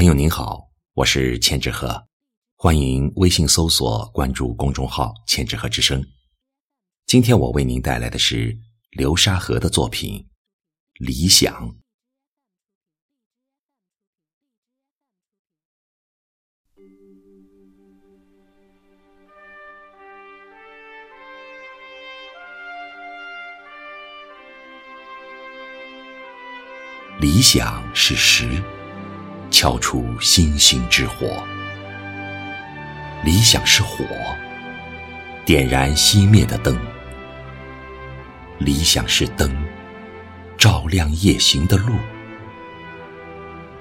朋友您好，我是千纸鹤，欢迎微信搜索关注公众号“千纸鹤之声”。今天我为您带来的是流沙河的作品《理想》。理想是实，敲出星星之火；理想是火，点燃熄灭的灯；理想是灯，照亮夜行的路；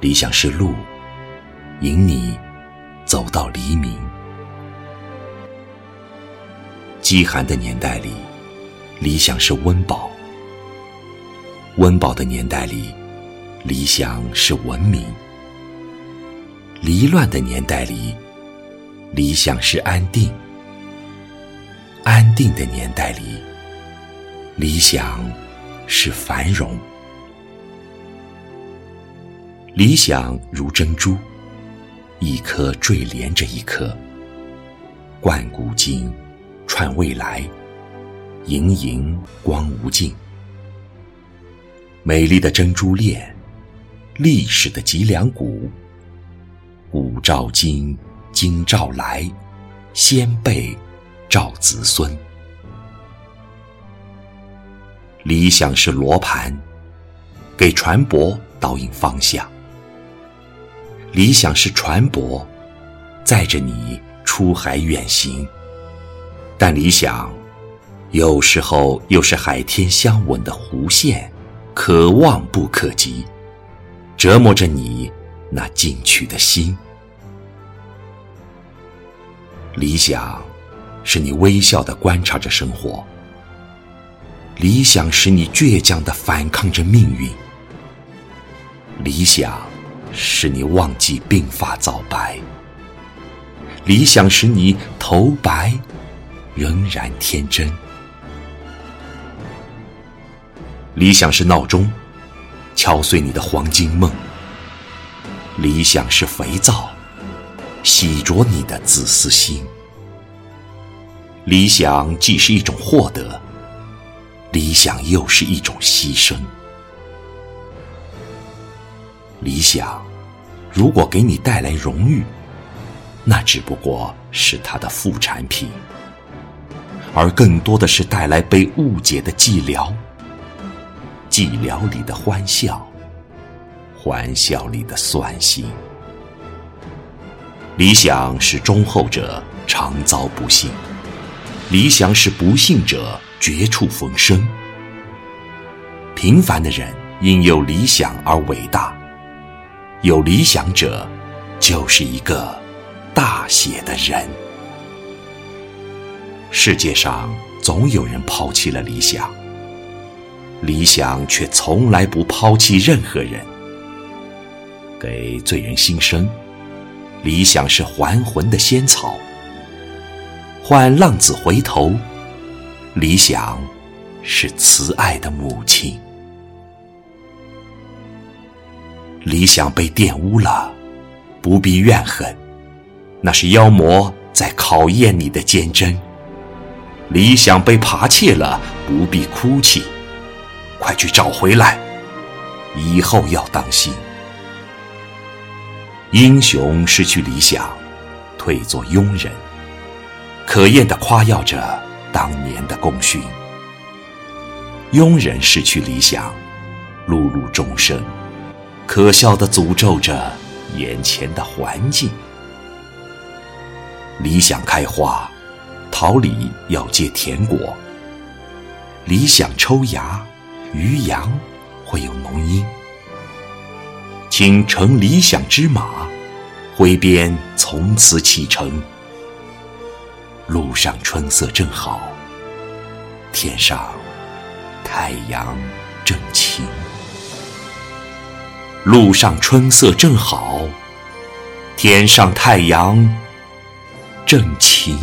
理想是路，引你走到黎明。饥寒的年代里，理想是温饱；温饱的年代里，理想是文明；离乱的年代里，理想是安定；安定的年代里，理想是繁荣。理想如珍珠，一颗坠连着一颗，贯古今，串未来，盈盈光无尽。美丽的珍珠链。历史的脊梁骨，古照今，今照来，先辈照子孙。理想是罗盘，给船舶导引方向。理想是船舶，载着你出海远行。但理想，有时候又是海天相吻的弧线，可望不可及。折磨着你那进取的心。理想，是你微笑的观察着生活；理想，使你倔强的反抗着命运；理想，使你忘记鬓发早白；理想，使你头白仍然天真；理想是闹钟。敲碎你的黄金梦。理想是肥皂，洗濯你的自私心。理想既是一种获得，理想又是一种牺牲。理想如果给你带来荣誉，那只不过是它的副产品，而更多的是带来被误解的寂寥。寂寥里的欢笑，欢笑里的酸心。理想是忠厚者常遭不幸，理想是不幸者绝处逢生。平凡的人因有理想而伟大，有理想者就是一个大写的人。世界上总有人抛弃了理想。理想却从来不抛弃任何人，给罪人新生。理想是还魂的仙草，换浪子回头。理想是慈爱的母亲。理想被玷污了，不必怨恨，那是妖魔在考验你的坚贞。理想被扒窃了，不必哭泣。快去找回来！以后要当心。英雄失去理想，退作庸人，可厌的夸耀着当年的功勋；庸人失去理想，碌碌终生，可笑的诅咒着眼前的环境。理想开花，桃李要结甜果；理想抽芽。渔阳会有浓荫，请乘理想之马，挥鞭从此启程。路上春色正好，天上太阳正晴。路上春色正好，天上太阳正晴。